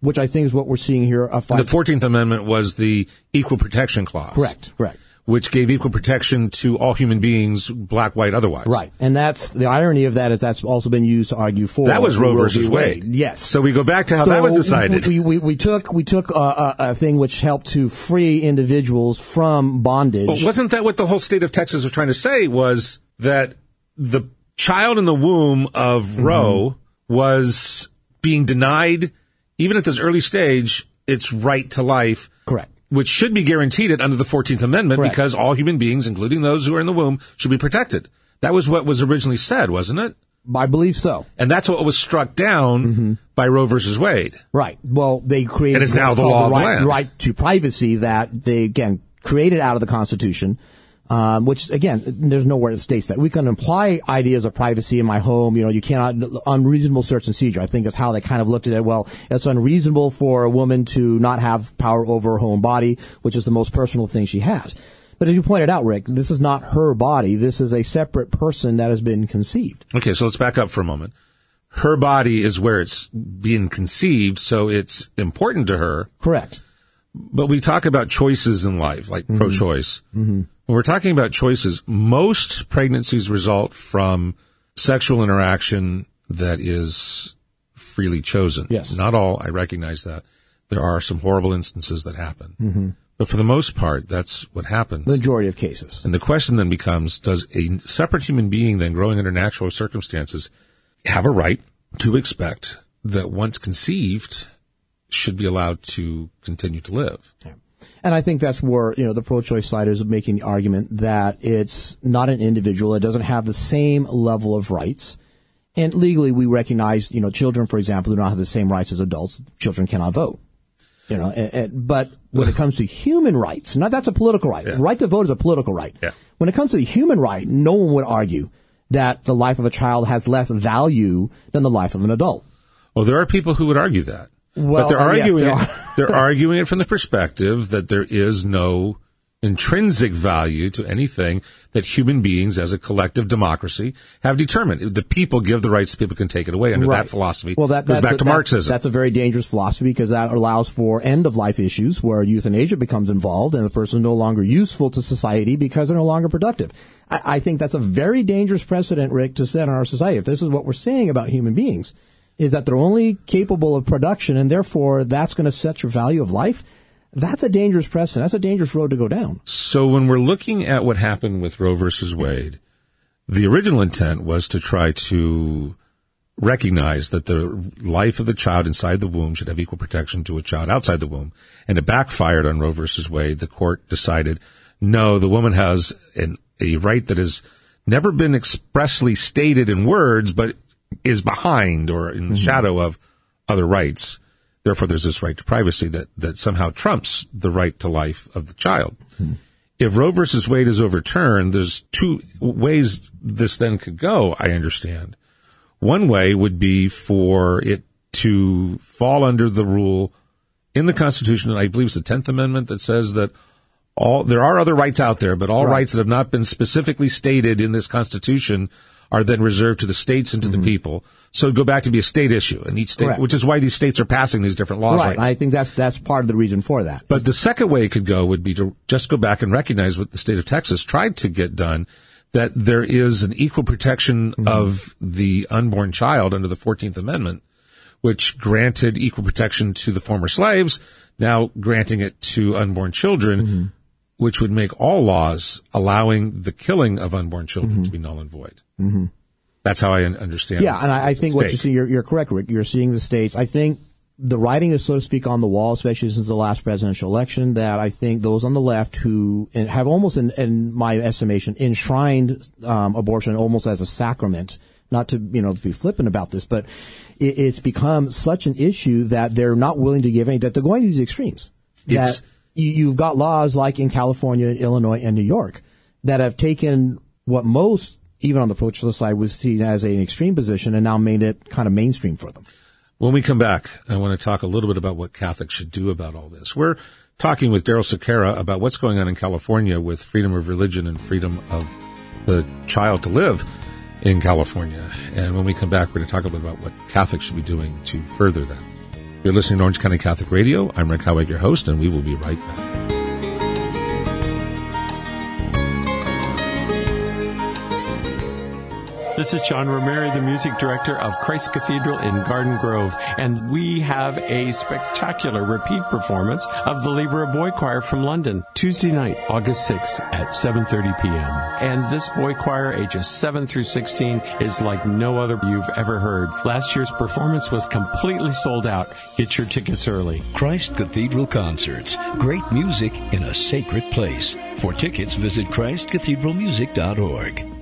which I think is what we're seeing here. A the 14th Amendment was the Equal Protection Clause. correct, correct. Which gave equal protection to all human beings, black, white, otherwise. Right, and that's the irony of that is that's also been used to argue for That was Roe versus Wade. Yes. So we go back to how So that was decided. We, we, we took we took a, a, a thing which helped to free individuals from bondage. But wasn't that what the whole state of Texas was trying to say? Was that the child in the womb of Mm-hmm. Roe was being denied, even at this early stage, its right to life, Correct. Which should be guaranteed it under the Fourteenth Amendment, Correct. because all human beings, including those who are in the womb, should be protected. That was what was originally said, wasn't it? I believe so. And that's what was struck down Mm-hmm. by Roe versus Wade. Right. Well, they created And it's now the law the right, right to privacy that they again created out of the Constitution. Um, which again, there's nowhere that states that. We can imply ideas of privacy in my home. You know, you cannot unreasonable search and seizure. I think is how they kind of looked at it. Well, it's unreasonable for a woman to not have power over her own body, which is the most personal thing she has. But as you pointed out, Rick, this is not her body. This is a separate person that has been conceived. Okay, so let's back up for a moment. Her body is where it's being conceived, so it's important to her. Correct. But we talk about choices in life, like mm-hmm. pro-choice. Mm-hmm. When we're talking about choices, most pregnancies result from sexual interaction that is freely chosen. Yes. Not all, I recognize that. There are some horrible instances that happen. Mm-hmm. But for the most part, that's what happens. The majority of cases. And the question then becomes, does a separate human being then growing under natural circumstances have a right to expect that once conceived should be allowed to continue to live? Yeah. And I think that's where, you know, the pro-choice side is making the argument that it's not an individual. It doesn't have the same level of rights. And legally, we recognize, you know, children, for example, do not have the same rights as adults. Children cannot vote. You know, and, and, but when it comes to human rights, now that's a political right. Yeah. Right to vote is a political right. Yeah. When it comes to the human right, no one would argue that the life of a child has less value than the life of an adult. Well, there are people who would argue that. Well, but they're arguing yes, it, they're arguing it from the perspective that there is no intrinsic value to anything that human beings as a collective democracy have determined. The people give the rights, the people can take it away under right. that philosophy. Well, that goes back a, to that, Marxism. That's a very dangerous philosophy because that allows for end of life issues where euthanasia becomes involved and the person is no longer useful to society because they're no longer productive. I, I think that's a very dangerous precedent, Rick, to set in our society. If this is what we're saying about human beings, is that they're only capable of production and therefore that's going to set your value of life. That's a dangerous precedent. That's a dangerous road to go down. So when we're looking at what happened with Roe versus Wade, the original intent was to try to recognize that the life of the child inside the womb should have equal protection to a child outside the womb. And it backfired on Roe versus Wade. The court decided, no, the woman has an, a right that has never been expressly stated in words, but is behind or in the mm-hmm. shadow of other rights. Therefore, there's this right to privacy that, that somehow trumps the right to life of the child. Mm-hmm. If Roe versus Wade is overturned, there's two ways this then could go, I understand. One way would be for it to fall under the rule in the Constitution, and I believe it's the 10th Amendment that says that all, there are other rights out there, but all right. rights that have not been specifically stated in this Constitution are then reserved to the states and to mm-hmm. the people. So go back to be a state issue, and each state, Correct. which is why these states are passing these different laws. Right. right I think that's that's part of the reason for that. But the second way it could go would be to just go back and recognize what the state of Texas tried to get done. That there is an equal protection mm-hmm. of the unborn child under the 14th Amendment, which granted equal protection to the former slaves, now granting it to unborn children, mm-hmm. which would make all laws allowing the killing of unborn children mm-hmm. to be null and void. Mm-hmm. That's how I understand. Yeah, and I, I think what you see, you're, you're correct, Rick. You're seeing the states. I think the writing is, so to speak, on the wall, especially since the last presidential election, that I think those on the left who have almost, in, in my estimation, enshrined um, abortion almost as a sacrament. Not to you know be flippant about this, but it, it's become such an issue that they're not willing to give any. That they're going to these extremes. It's, that you, you've got laws like in California, Illinois, and New York that have taken what most even on the pro-choice side, was seen as an extreme position and now made it kind of mainstream for them. When we come back, I want to talk a little bit about what Catholics should do about all this. We're talking with Daryl Sequeira about what's going on in California with freedom of religion and freedom of the child to live in California. And when we come back, we're going to talk a little bit about what Catholics should be doing to further that. You're listening to Orange County Catholic Radio. I'm Rick Howick, your host, and we will be right back. This is John Romeri, the music director of Christ Cathedral in Garden Grove, and we have a spectacular repeat performance of the Libera Boy Choir from London, Tuesday night, August 6th at 7.30 p.m. And this boy choir, ages 7 through 16, is like no other you've ever heard. Last year's performance was completely sold out. Get your tickets early. Christ Cathedral Concerts. Great music in a sacred place. For tickets, visit christcathedralmusic.org.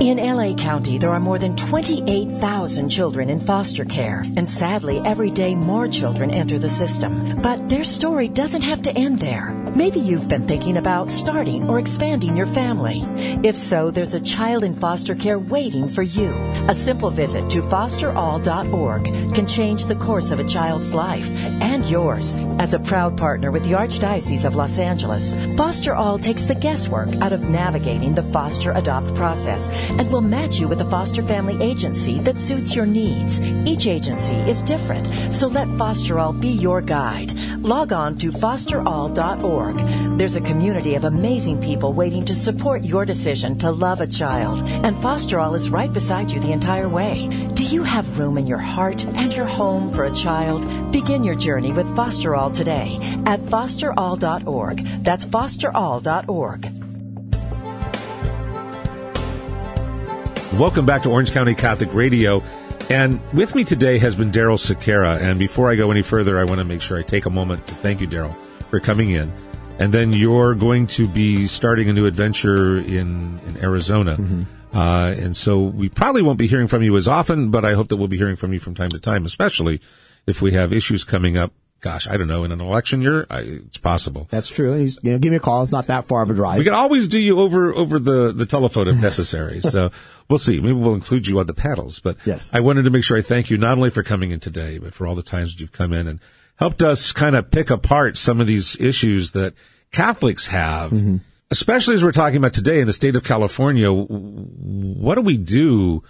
In LA County, there are more than 28,000 children in foster care, and sadly, every day more children enter the system. But their story doesn't have to end there. Maybe you've been thinking about starting or expanding your family. If so, there's a child in foster care waiting for you. A simple visit to fosterall.org can change the course of a child's life and yours. As a proud partner with the Archdiocese of Los Angeles, Foster All takes the guesswork out of navigating the foster adopt process and will match you with a foster family agency that suits your needs. Each agency is different, so let Foster All be your guide. Log on to fosterall.org. There's a community of amazing people waiting to support your decision to love a child, and Foster All is right beside you the entire way. Do you have room in your heart and your home for a child? Begin your journey with Foster All today at fosterall.org. That's fosterall.org. Welcome back to Orange County Catholic Radio. And with me today has been Daryl Sequeira. And before I go any further, I want to make sure I take a moment to thank you, Daryl, for coming in. And then you're going to be starting a new adventure in, in Arizona. Mm-hmm. Uh, and so we probably won't be hearing from you as often, but I hope that we'll be hearing from you from time to time, especially if we have issues coming up. Gosh, I don't know, in an election year, I, it's possible. That's true. He's, you know, give me a call. It's not that far of a drive. We can always do you over over the the telephone if necessary. so we'll see. Maybe we'll include you on the panels. But Yes. I wanted to make sure I thank you not only for coming in today, but for all the times that you've come in and helped us kind of pick apart some of these issues that Catholics have. Especially as we're talking about today in the state of California, what do we do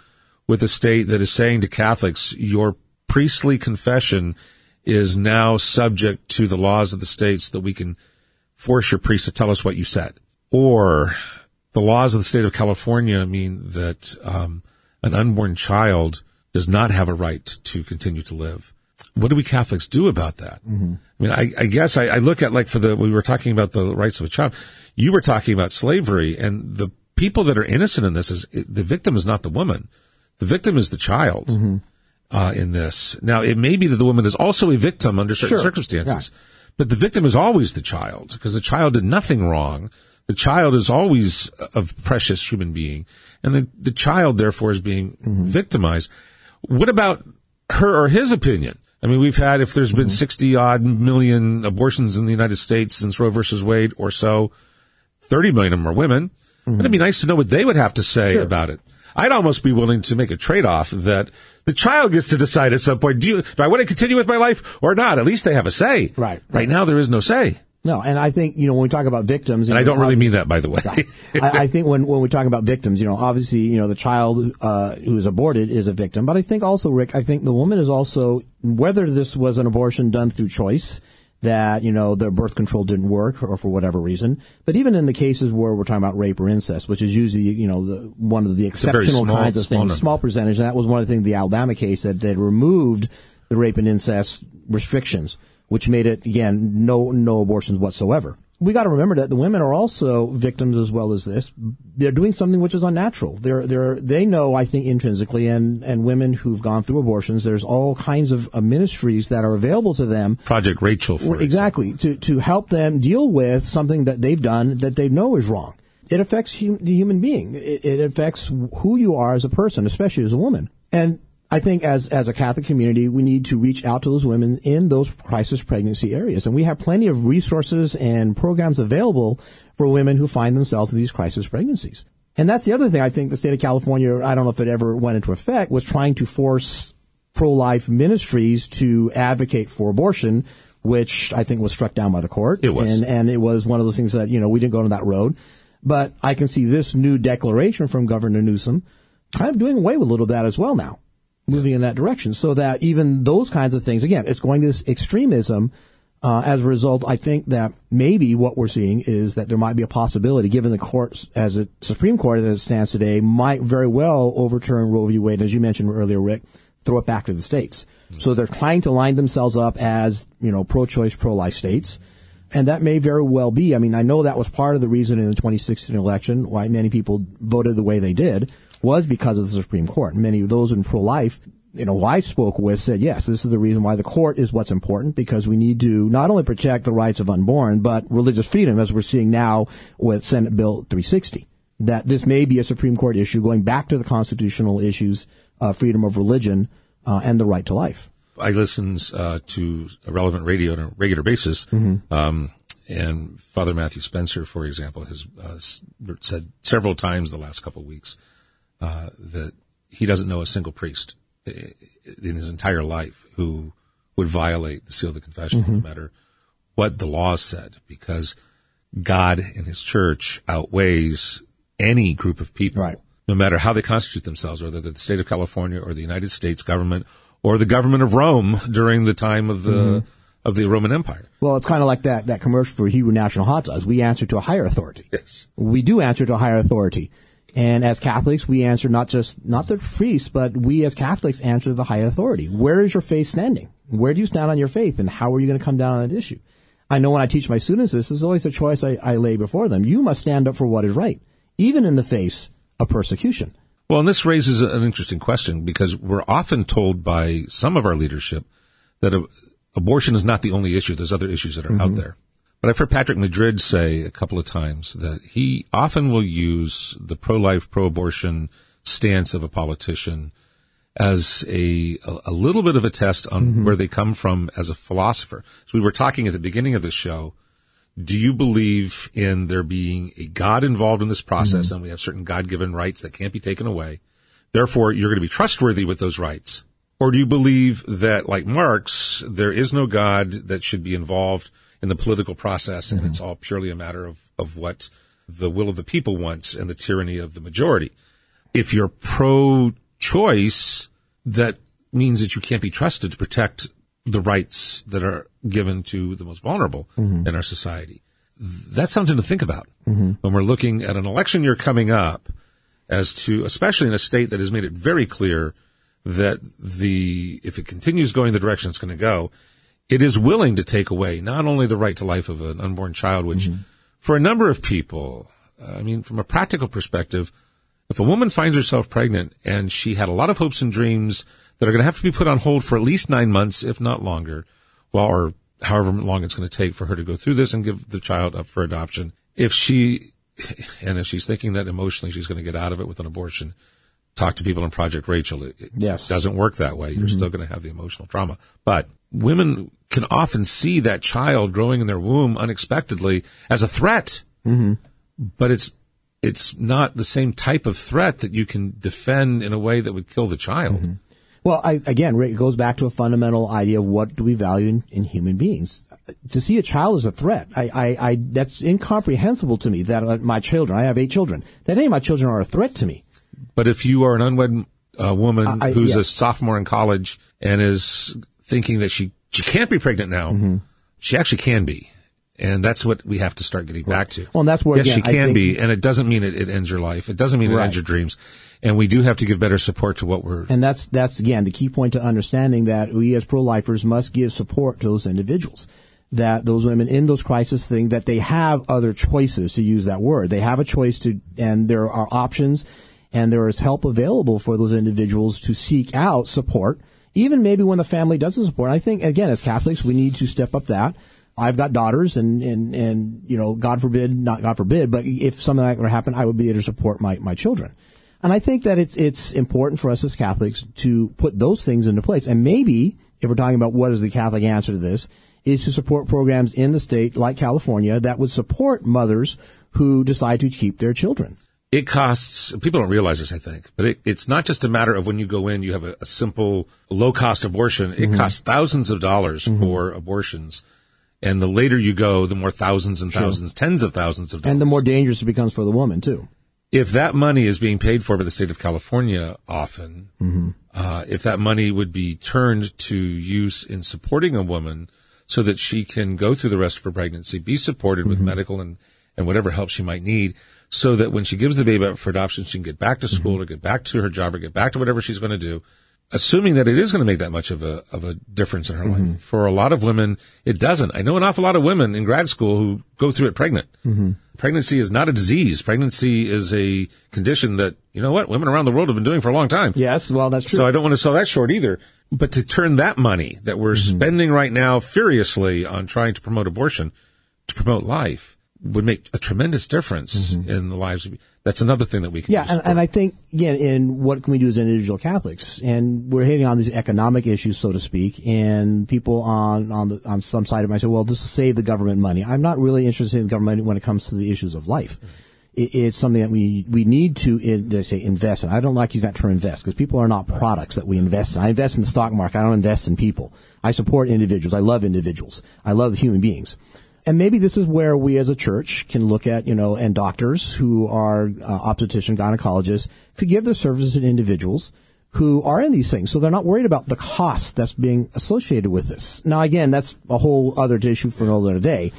with a state that is saying to Catholics, your priestly confession is now subject to the laws of the states that we can force your priest to tell us what you said. Or the laws of the state of California mean that um, an unborn child does not have a right to continue to live. What do we Catholics do about that? Mm-hmm. I mean, I, I guess I, I look at like for the we were talking about the rights of a child. You were talking about slavery, and the people that are innocent in this is the victim is not the woman. The victim is the child mm-hmm. uh, in this. Now, it may be that the woman is also a victim under certain Sure. circumstances, but the victim is always the child because the child did nothing wrong. The child is always a precious human being, and the, the child therefore is being mm-hmm. victimized. What about her or his opinion? I mean, we've had, if there's been mm-hmm. 60 odd million abortions in the United States since Roe versus Wade or so, 30 million of them are women. Mm-hmm. It'd be nice to know what they would have to say about it. I'd almost be willing to make a trade-off that the child gets to decide at some point, do, you, do I want to continue with my life or not? At least they have a say. Right. Right now, there is no say. No, and I think, you know, when we talk about victims. And I don't really mean that, by the way. I, I think when, when we talk about victims, you know, obviously, you know, the child uh, who is aborted is a victim. But I think also, Rick, I think the woman is also, whether this was an abortion done through choice, that, you know, the birth control didn't work or for whatever reason. But even in the cases where we're talking about rape or incest, which is usually, you know, the, one of the exceptional small- kinds of things, number. small percentage, and that was one of the things, the Alabama case that they removed the rape and incest restrictions, which made it, again, no, no abortions whatsoever we got to remember that the women are also victims as well as this. They're doing something which is unnatural. They're they're they know I think intrinsically, and and women who've gone through abortions. There's all kinds of uh, ministries that are available to them. Project Rachel, for exactly to to help them deal with something that they've done that they know is wrong. It affects hum, the human being. It, it affects who you are as a person, especially as a woman. And I think as as a Catholic community, we need to reach out to those women in those crisis pregnancy areas, and we have plenty of resources and programs available for women who find themselves in these crisis pregnancies. And that's the other thing I think the state of California, I don't know if it ever went into effect, was trying to force pro-life ministries to advocate for abortion, which I think was struck down by the court. It was. And, and it was one of those things that, you know, we didn't go down that road. But I can see this new declaration from Governor Newsom kind of doing away with a little of that as well now, moving in that direction. So that even those kinds of things, again, it's going to this extremism. Uh, as a result, I think that maybe what we're seeing is that there might be a possibility, given the courts as a Supreme Court as it stands today, might very well overturn Roe v. Wade, as you mentioned earlier, Rick, throw it back to the states. So they're trying to line themselves up as you know pro-choice, pro-life states. And that may very well be. I mean, I know that was part of the reason in the 2016 election why many people voted the way they did was because of the Supreme Court. Many of those in pro-life, you know, who I spoke with said, yes, this is the reason why the court is what's important because we need to not only protect the rights of unborn, but religious freedom as we're seeing now with Senate Bill 360. That this may be a Supreme Court issue going back to the constitutional issues, uh, freedom of religion, uh, and the right to life. I listen uh, to relevant radio on a regular basis, um, and Father Matthew Spencer, for example, has uh, said several times the last couple of weeks uh, that he doesn't know a single priest in his entire life who would violate the seal of the confession, mm-hmm. no matter what the law said, because God and His church outweighs any group of people, right. no matter how they constitute themselves, whether they're the state of California or the United States government or the government of Rome during the time of the mm-hmm. of the Roman Empire. Well, it's kind of like that that commercial for Hebrew National Hot Dogs. We answer to a higher authority. Yes, we do answer to a higher authority. And as Catholics, we answer not just, not the priests, but we as Catholics answer the high authority. Where is your faith standing? Where do you stand on your faith and how are you going to come down on that issue? I know when I teach my students this, this is always a choice I, I lay before them. You must stand up for what is right, even in the face of persecution. Well, and this raises an interesting question because we're often told by some of our leadership that a, abortion is not the only issue. There's other issues that are mm-hmm. out there. But I've heard Patrick Madrid say a couple of times that he often will use the pro-life, pro-abortion stance of a politician as a, a little bit of a test on mm-hmm. where they come from as a philosopher. So we were talking at the beginning of the show. Do you believe in there being a God involved in this process mm-hmm. and we have certain God given rights that can't be taken away? Therefore, you're going to be trustworthy with those rights. Or do you believe that, like Marx, there is no God that should be involved in the political process, and mm-hmm. it's all purely a matter of, of what the will of the people wants and the tyranny of the majority. If you're pro-choice, that means that you can't be trusted to protect the rights that are given to the most vulnerable mm-hmm. in our society. That's something to think about mm-hmm. when we're looking at an election year coming up as to, especially in a state that has made it very clear that the, if it continues going the direction it's going to go, it is willing to take away not only the right to life of an unborn child, which mm-hmm. for a number of people, I mean, from a practical perspective, if a woman finds herself pregnant and she had a lot of hopes and dreams that are going to have to be put on hold for at least nine months, if not longer, well, or however long it's going to take for her to go through this and give the child up for adoption. If she, and if she's thinking that emotionally she's going to get out of it with an abortion, talk to people in Project Rachel. It, it yes. doesn't work that way. You're mm-hmm. still going to have the emotional trauma. But women can often see that child growing in their womb unexpectedly as a threat. Mm-hmm. But it's it's not the same type of threat that you can defend in a way that would kill the child. Mm-hmm. Well, I, again, it goes back to a fundamental idea of what do we value in, in human beings. To see a child as a threat, I, I, I, that's incomprehensible to me. That uh, my children, I have eight children, that any of my children are a threat to me. But if you are an unwed uh, woman who's a sophomore in college and is thinking that she, she can't be pregnant now, mm-hmm. she actually can be. And that's what we have to start getting back to. Well, that's where yes, again, she can think, be, and it doesn't mean it, it, ends your life. It doesn't mean it ends your dreams. And we do have to give better support to what we're. And that's that's again the key point to understanding that we as pro-lifers must give support to those individuals. That those women in those crisis think that they have other choices to use that word. They have a choice to, and there are options and there is help available for those individuals to seek out support, even maybe when the family doesn't support. I think, again, as Catholics, we need to step up that. I've got daughters and, and, and, you know, God forbid, not God forbid, but if something like that were to happen, I would be able to support my, my children. And I think that it's, it's important for us as Catholics to put those things into place. And maybe, if we're talking about what is the Catholic answer to this, is to support programs in the state like California that would support mothers who decide to keep their children it costs, people don't realize this, I think, but it, it's not just a matter of when you go in, you have a, a simple low cost abortion. It mm-hmm. costs thousands of dollars mm-hmm. for abortions. And the later you go, the more thousands and thousands, sure. tens of thousands of dollars. And the more dangerous it becomes for the woman, too. If that money is being paid for by the state of California often, mm-hmm. uh, if that money would be turned to use in supporting a woman so that she can go through the rest of her pregnancy, be supported with mm-hmm. medical and, and whatever help she might need, so that when she gives the baby up for adoption, she can get back to school mm-hmm. or get back to her job or get back to whatever she's going to do. Assuming that it is going to make that much of a of a difference in her mm-hmm. life. For a lot of women, it doesn't. I know an awful lot of women in grad school who go through it pregnant. Mm-hmm. Pregnancy is not a disease. Pregnancy is a condition that you know what women around the world have been doing for a long time. Yes, well that's true. So I don't want to sell that short either. But to turn that money that we're mm-hmm. spending right now furiously on trying to promote abortion to promote life, would make a tremendous difference in the lives of. That's another thing that we can. Mm-hmm. Yeah, and, and. I think again, in what can we do as individual Catholics, and we're hitting on these economic issues, so to speak, and people on on the on some side of might say, well, just to save the government money. I'm not really interested in government when it comes to the issues of life. It, it's something that we we need to in, they say invest in. I don't like using that term invest because people are not products that we invest in. I invest in the stock market. I don't invest in people. I support individuals. I love individuals. I love human beings. And maybe this is where we as a church can look at, you know, and doctors who are uh, obstetrician gynecologists could give their services to individuals who are in these things. So they're not worried about the cost that's being associated with this. Now, again, that's a whole other issue for another day.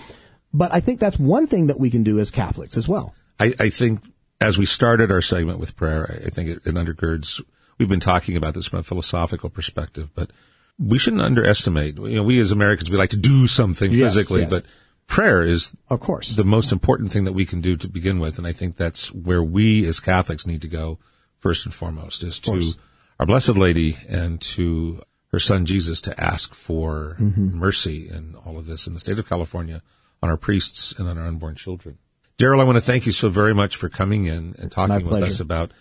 But I think that's one thing that we can do as Catholics as well. I, I think as we started our segment with prayer, I, think it, it undergirds. We've been talking about this from a philosophical perspective, but we shouldn't underestimate. You know, we as Americans we like to do something Yes, physically, yes. but prayer is Of course. the most important thing that we can do to begin with, and I think that's where we as Catholics need to go first and foremost is to our Blessed Lady and to her Son Jesus to ask for Mm-hmm. mercy in all of this in the state of California on our priests and on our unborn children. Daryl, I want to thank you so very much for coming in and talking with us about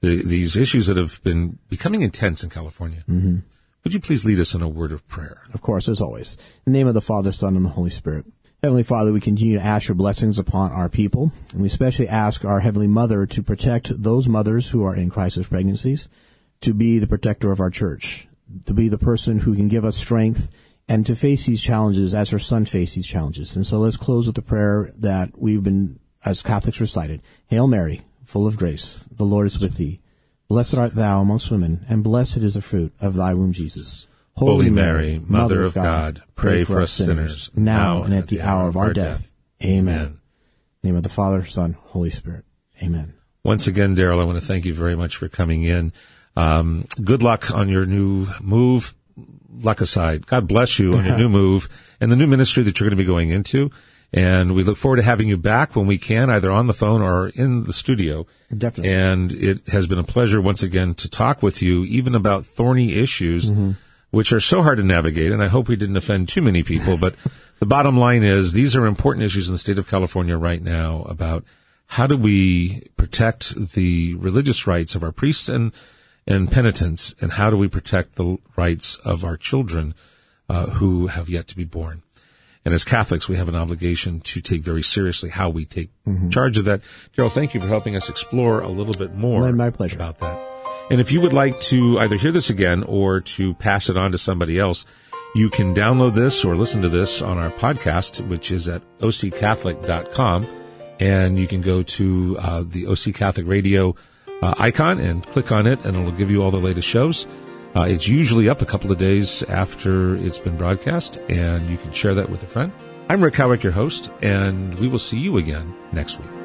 the, these issues that have been becoming intense in California. Mm-hmm. Would you please lead us in a word of prayer? of course, as always. In the name of the Father, Son, and the Holy Spirit. Heavenly Father, we continue to ask your blessings upon our people, and we especially ask our Heavenly Mother to protect those mothers who are in crisis pregnancies, to be the protector of our church, to be the person who can give us strength, and to face these challenges as her Son faced these challenges. And so let's close with the prayer that we've been, as Catholics, recited. Hail Mary, full of grace, the Lord is with thee. Blessed art thou amongst women, and blessed is the fruit of thy womb, Jesus. Holy Mary, Mother of God, pray for us sinners, now and at the hour of our death. Amen. Amen. In the name of the Father, Son, Holy Spirit. Amen. Once again, Daryl, I want to thank you very much for coming in. Um, good luck on your new move. Luck aside, God bless you on your new move and the new ministry that you're going to be going into. And we look forward to having you back when we can, either on the phone or in the studio. Definitely. And it has been a pleasure once again to talk with you, even about thorny issues, which are so hard to navigate. And I hope we didn't offend too many people. But the bottom line is these are important issues in the state of California right now about how do we protect the religious rights of our priests and, and penitents, and how do we protect the rights of our children uh, who have yet to be born? And as Catholics, we have an obligation to take very seriously how we take charge of that. Daryl, thank you for helping us explore a little bit more my pleasure. about that. And if you would like to either hear this again or to pass it on to somebody else, you can download this or listen to this on our podcast, which is at occatholic.com. And you can go to uh, the OC Catholic Radio uh, icon and click on it, and it'll give you all the latest shows. Uh, it's usually up a couple of days after it's been broadcast, and you can share that with a friend. I'm Rick Howick, your host, and we will see you again next week.